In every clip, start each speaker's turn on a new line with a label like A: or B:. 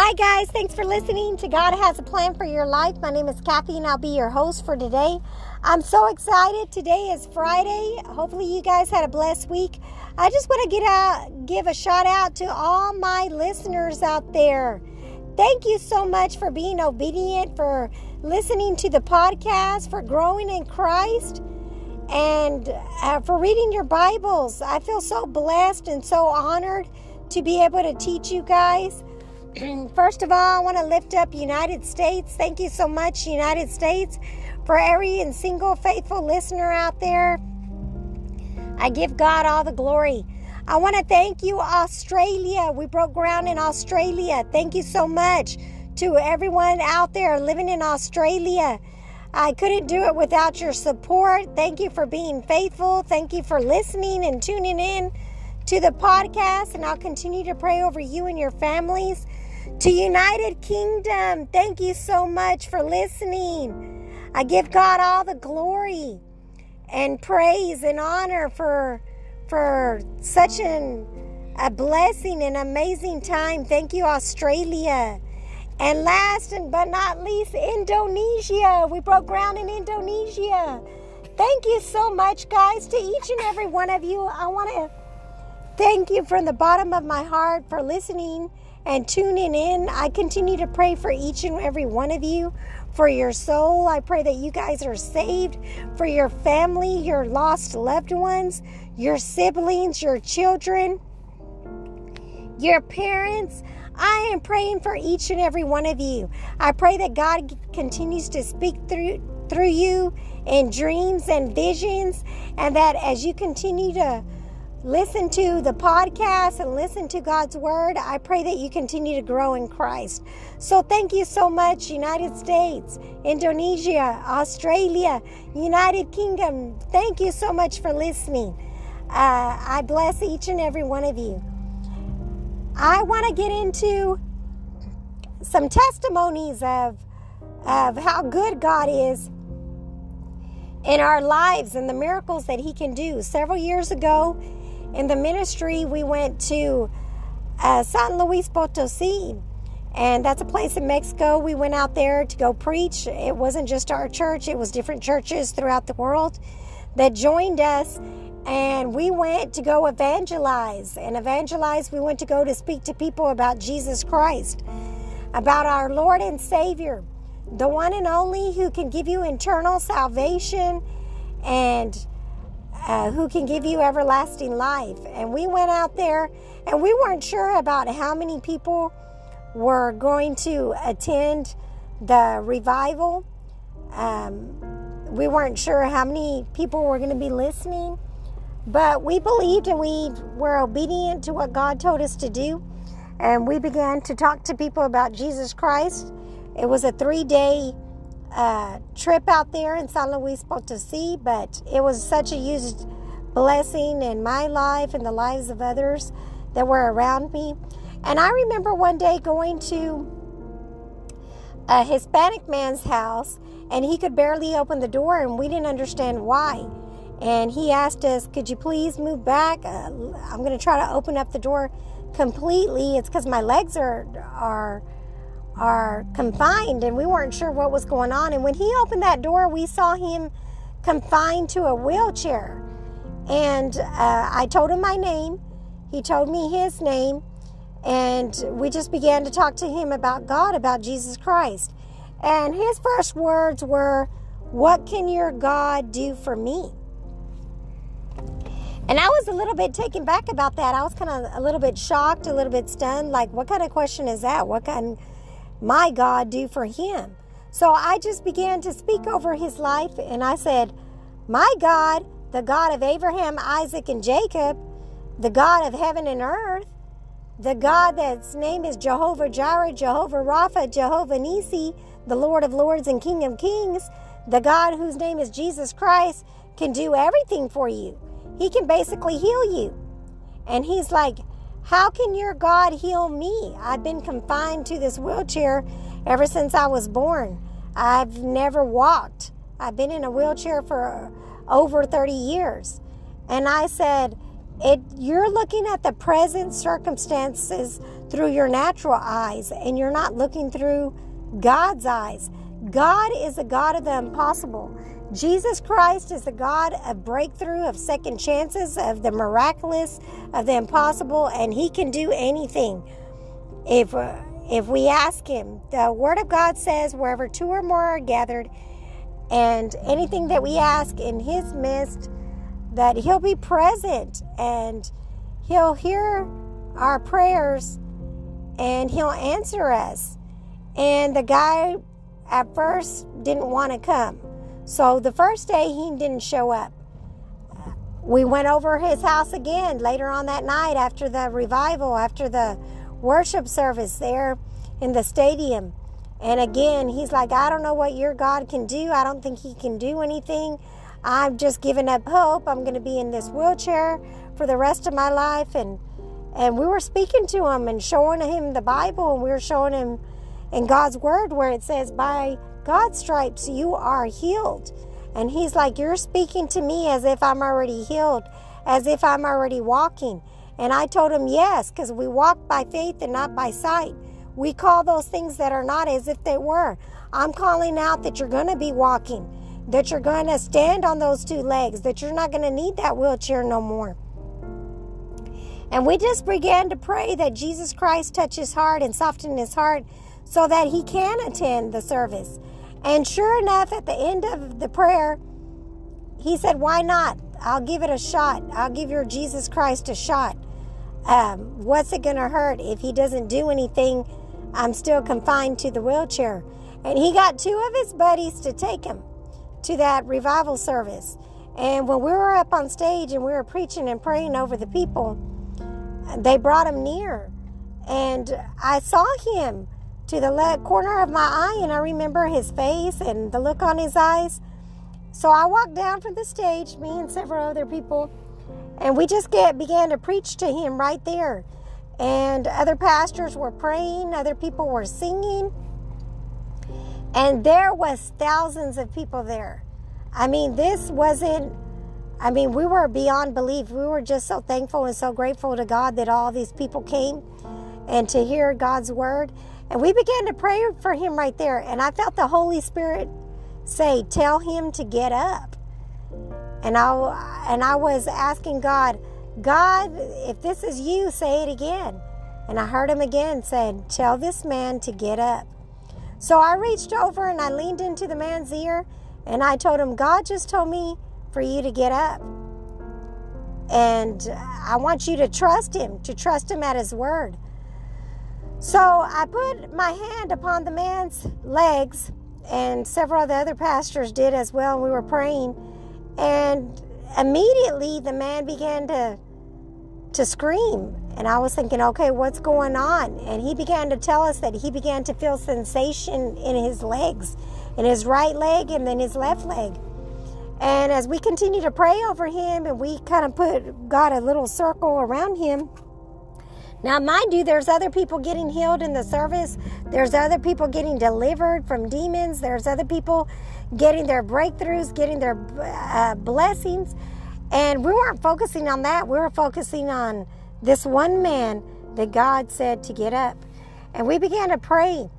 A: Hi, guys. Thanks for listening to God Has a Plan for Your Life. My name is Kathy, and I'll be your host for today. I'm so excited. Today is Friday. Hopefully, you guys had a blessed week. I just want to get out, give a shout out to all my listeners out there. Thank you so much for being obedient, for listening to the podcast, for growing in Christ, and uh, for reading your Bibles. I feel so blessed and so honored to be able to teach you guys. First of all, I want to lift up United States. Thank you so much, United States, for every and single faithful listener out there. I give God all the glory. I want to thank you, Australia. We broke ground in Australia. Thank you so much to everyone out there living in Australia. I couldn't do it without your support. Thank you for being faithful. Thank you for listening and tuning in to the podcast. And I'll continue to pray over you and your families. To United Kingdom, thank you so much for listening. I give God all the glory and praise and honor for for such an a blessing and amazing time. Thank you, Australia. And last but not least, Indonesia. We broke ground in Indonesia. Thank you so much, guys, to each and every one of you. I want to thank you from the bottom of my heart for listening and tuning in. I continue to pray for each and every one of you, for your soul. I pray that you guys are saved, for your family, your lost loved ones, your siblings, your children, your parents. I am praying for each and every one of you. I pray that God continues to speak through through you in dreams and visions and that as you continue to listen to the podcast and listen to God's word, I pray that you continue to grow in Christ. So thank you so much, United States, Indonesia, Australia, United Kingdom. Thank you so much for listening. Uh, I bless each and every one of you. I want to get into some testimonies of, of how good God is in our lives and the miracles that He can do. Several years ago, in the ministry, we went to uh, San Luis Potosi, and that's a place in Mexico. We went out there to go preach. It wasn't just our church, it was different churches throughout the world that joined us. And we went to go evangelize. And evangelize, we went to go to speak to people about Jesus Christ, about our Lord and Savior, the one and only who can give you eternal salvation and uh, who can give you everlasting life. And we went out there and we weren't sure about how many people were going to attend the revival. Um, we weren't sure how many people were going to be listening, but we believed and we were obedient to what God told us to do. And we began to talk to people about Jesus Christ. It was a three day uh, trip out there in San Luis Potosi, but it was such a huge blessing in my life and the lives of others that were around me. And I remember one day going to a Hispanic man's house and he could barely open the door and we didn't understand why. And he asked us, Could you please move back? Uh, I'm going to try to open up the door completely. It's because my legs are, are are confined and we weren't sure what was going on. And when he opened that door, we saw him confined to a wheelchair. And uh, I told him my name, he told me his name, and we just began to talk to him about God, about Jesus Christ. And his first words were, What can your God do for me? And I was a little bit taken back about that. I was kind of a little bit shocked, a little bit stunned. Like, what kind of question is that? What kind my God do for him? So I just began to speak over his life and I said, My God, the God of Abraham, Isaac, and Jacob, the God of heaven and earth, the God that's name is Jehovah Jireh, Jehovah Rapha, Jehovah Nisi, the Lord of lords and King of kings, the God whose name is Jesus Christ, can do everything for you. He can basically heal you. And he's like, how can your God heal me? I've been confined to this wheelchair ever since I was born. I've never walked. I've been in a wheelchair for uh, over 30 years. And I said, it, you're looking at the present circumstances through your natural eyes and you're not looking through God's eyes. God is the God of the impossible. Jesus Christ is the God of breakthrough, of second chances, of the miraculous, of the impossible, and He can do anything. If uh, if we ask Him, the Word of God says, "Wherever two or more are gathered," and anything that we ask in His midst, that He'll be present and He'll hear our prayers and He'll answer us. And the guy at first didn't want to come. So the first day he didn't show up. We went over his house again later on that night after the revival, after the worship service there in the stadium. And again, he's like, I don't know what your God can do. I don't think he can do anything. I've just given up hope. I'm going to be in this wheelchair for the rest of my life. And and we were speaking to him and showing him the Bible, and we were showing him in God's word where it says, By God's stripes you are healed. And he's like, You're speaking to me as if I'm already healed, as if I'm already walking. And I told him, Yes, because we walk by faith and not by sight. We call those things that are not as if they were. I'm calling out that you're going to be walking, that you're going to stand on those two legs, that you're not going to need that wheelchair no more. And we just began to pray that Jesus Christ touch his heart and soften his heart so that he can attend the service. And sure enough, at the end of the prayer, he said, Why not? I'll give it a shot. I'll give your Jesus Christ a shot. Um, what's it going to hurt if he doesn't do anything? I'm still confined to the wheelchair. And he got two of his buddies to take him to that revival service. And when we were up on stage and we were preaching and praying over the people, they brought him near. And I saw him to the left corner of my eye, and I remember his face and the look on his eyes. So I walked down from the stage, me and several other people, and we just get began to preach to him right there. And other pastors were praying, other people were singing, and there was thousands of people there. I mean, this wasn't I mean, we were beyond belief. We were just so thankful and so grateful to God that all these people came and to hear God's word. And we began to pray for him right there. And I felt the Holy Spirit say, Tell him to get up. And I, and I was asking God, God, if this is you, say it again. And I heard him again said, Tell this man to get up. So I reached over and I leaned into the man's ear and I told him, God just told me for you to get up. And I want you to trust him, to trust him at his word. So I put my hand upon the man's legs, and several of the other pastors did as well. And we were praying, and immediately the man began to to scream. And I was thinking, okay, what's going on? And he began to tell us that he began to feel sensation in his legs, in his right leg and then his left leg. And as we continued to pray over him and we kind of put got a little circle around him, now, mind you, there's other people getting healed in the service. There's other people getting delivered from demons. There's other people getting their breakthroughs, getting their uh, blessings. And we weren't focusing on that. We were focusing on this one man that God said to get up. And we began to pray.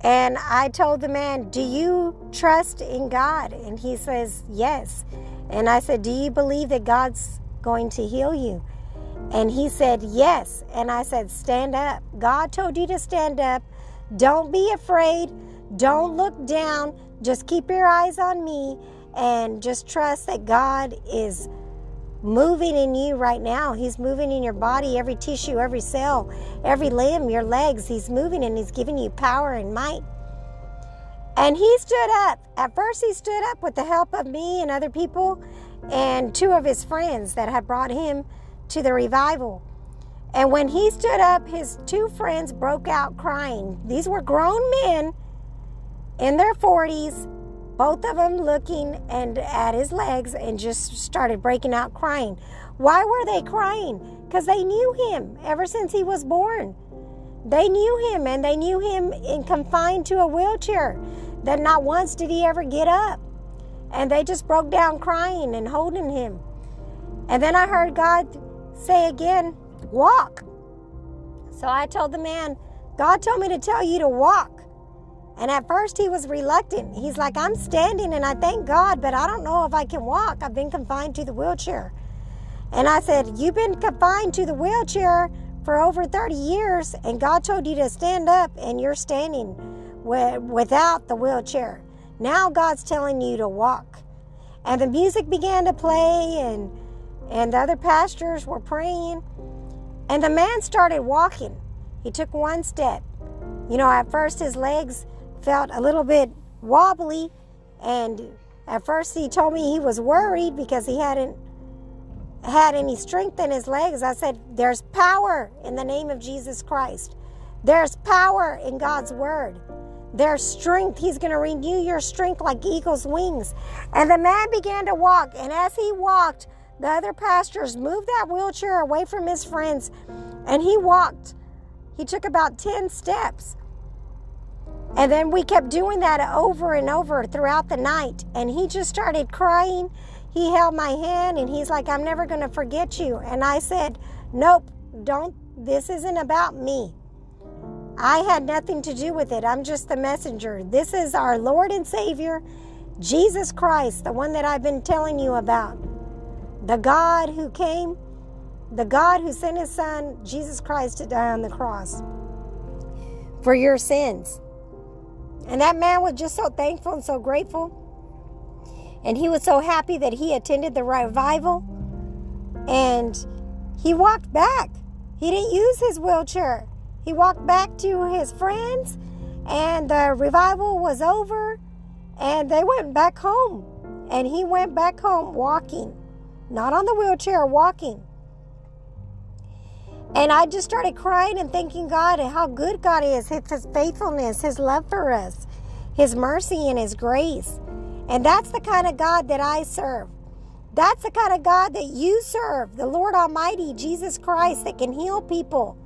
A: And I told the man, Do you trust in God? And he says, Yes. And I said, Do you believe that God's going to heal you? And he said, Yes. And I said, Stand up. God told you to stand up. Don't be afraid. Don't look down. Just keep your eyes on me and just trust that God is moving in you right now. He's moving in your body, every tissue, every cell, every limb, your legs. He's moving and He's giving you power and might. And he stood up. At first, he stood up with the help of me and other people and two of his friends that had brought him to the revival. And when he stood up, his two friends broke out crying. These were grown men in their 40s, both of them looking and at his legs and just started breaking out crying. Why were they crying? Because they knew him ever since he was born. They knew him and they knew him in confined to a wheelchair. That not once did he ever get up. And they just broke down crying and holding him. And then I heard God say again, walk. So I told the man, God told me to tell you to walk. And at first he was reluctant. He's like, I'm standing and I thank God, but I don't know if I can walk. I've been confined to the wheelchair. And I said, You've been confined to the wheelchair for over 30 years, and God told you to stand up, and you're standing without the wheelchair. Now God's telling you to walk. And the music began to play, and, and the other pastors were praying. And the man started walking. He took one step. You know, at first his legs felt a little bit wobbly, and at first he told me he was worried because he hadn't had any strength in his legs. I said, There's power in the name of Jesus Christ. There's power in God's word. There's strength. He's going to renew your strength like eagle's wings. And the man began to walk. And as he walked, the other pastors moved that wheelchair away from his friends. And he walked. He took about 10 steps. And then we kept doing that over and over throughout the night. And he just started crying. He held my hand and he's like, I'm never going to forget you. And I said, Nope, don't. This isn't about me. I had nothing to do with it. I'm just the messenger. This is our Lord and Savior, Jesus Christ, the one that I've been telling you about. The God who came, the God who sent his son, Jesus Christ, to die on the cross for your sins. And that man was just so thankful and so grateful. And he was so happy that he attended the revival. And he walked back. He didn't use his wheelchair. He walked back to his friends, and the revival was over, and they went back home. And he went back home walking, not on the wheelchair, walking. And I just started crying and thanking God and how good God is, His faithfulness, His love for us, His mercy, and His grace. And that's the kind of God that I serve. That's the kind of God that you serve, the Lord Almighty, Jesus Christ, that can heal people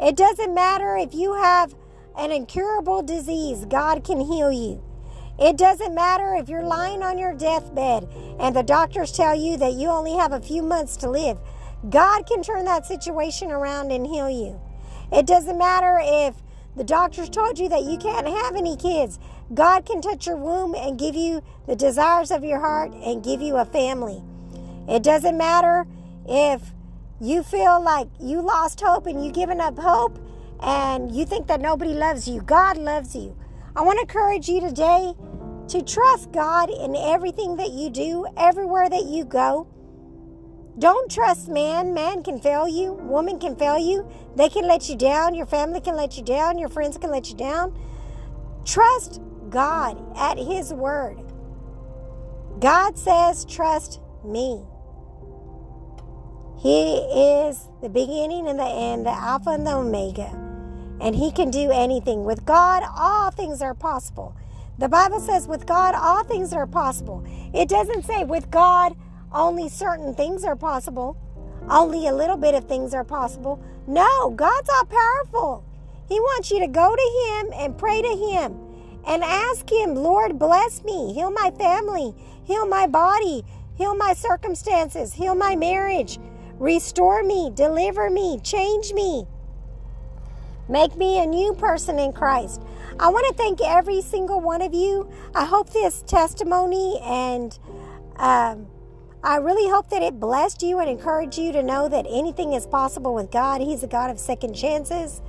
A: it doesn't matter if you have an incurable disease, God can heal you. It doesn't matter if you're lying on your deathbed and the doctors tell you that you only have a few months to live. God can turn that situation around and heal you. It doesn't matter if the doctors told you that you can't have any kids. God can touch your womb and give you the desires of your heart and give you a family. It doesn't matter if you feel like you lost hope and you've given up hope and you think that nobody loves you, God loves you. I want to encourage you today to trust God in everything that you do, everywhere that you go. Don't trust man. Man can fail you. Woman can fail you. They can let you down. Your family can let you down. Your friends can let you down. Trust God at His word. God says, Trust me. He is the beginning and the end, the Alpha and the Omega. And He can do anything. With God, all things are possible. The Bible says, with God, all things are possible. It doesn't say, with God, only certain things are possible, only a little bit of things are possible. No, God's all powerful. He wants you to go to Him and pray to Him and ask Him, Lord, bless me, heal my family, heal my body, heal my circumstances, heal my marriage, Restore me, deliver me, change me. Make me a new person in Christ. I want to thank every single one of you. I hope this testimony and um, I really hope that it blessed you and encouraged you to know that anything is possible with God. He's a God of second chances.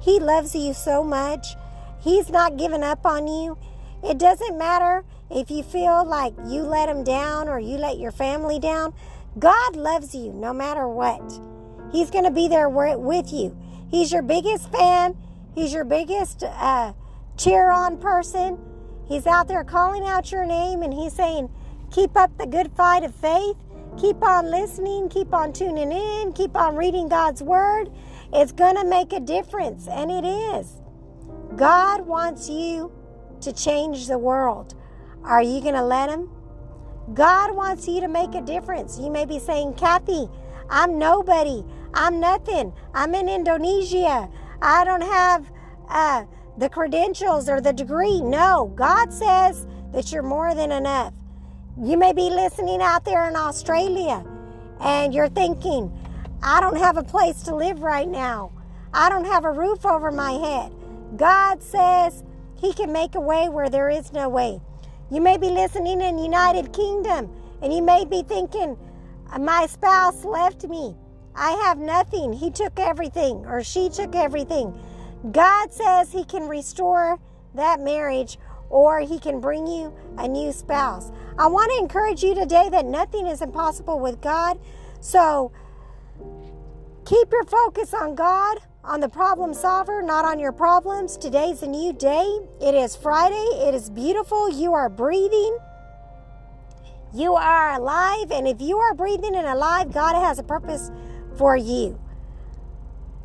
A: He loves you so much. He's not giving up on you. It doesn't matter if you feel like you let him down or you let your family down. God loves you no matter what. He's going to be there with you. He's your biggest fan. He's your biggest uh, cheer on person. He's out there calling out your name and he's saying, Keep up the good fight of faith. Keep on listening. Keep on tuning in. Keep on reading God's word. It's going to make a difference, and it is. God wants you to change the world. Are you going to let Him? God wants you to make a difference. You may be saying, Kathy, I'm nobody. I'm nothing. I'm in Indonesia. I don't have uh, the credentials or the degree. No, God says that you're more than enough. You may be listening out there in Australia and you're thinking, I don't have a place to live right now. I don't have a roof over my head. God says He can make a way where there is no way. You may be listening in United Kingdom and you may be thinking, my spouse left me. I have nothing. He took everything or she took everything. God says He can restore that marriage or He can bring you a new spouse. I want to encourage you today that nothing is impossible with God. So keep your focus on God, on the problem solver, not on your problems. Today's a new day. It is Friday. It is beautiful. You are breathing. You are alive. And if you are breathing and alive, God has a purpose for you.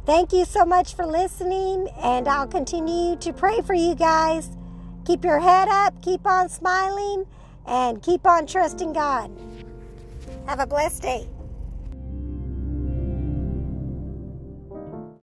A: Thank you so much for listening, and I'll continue to pray for you guys. Keep your head up, keep on smiling, and keep on trusting God. Have a blessed day.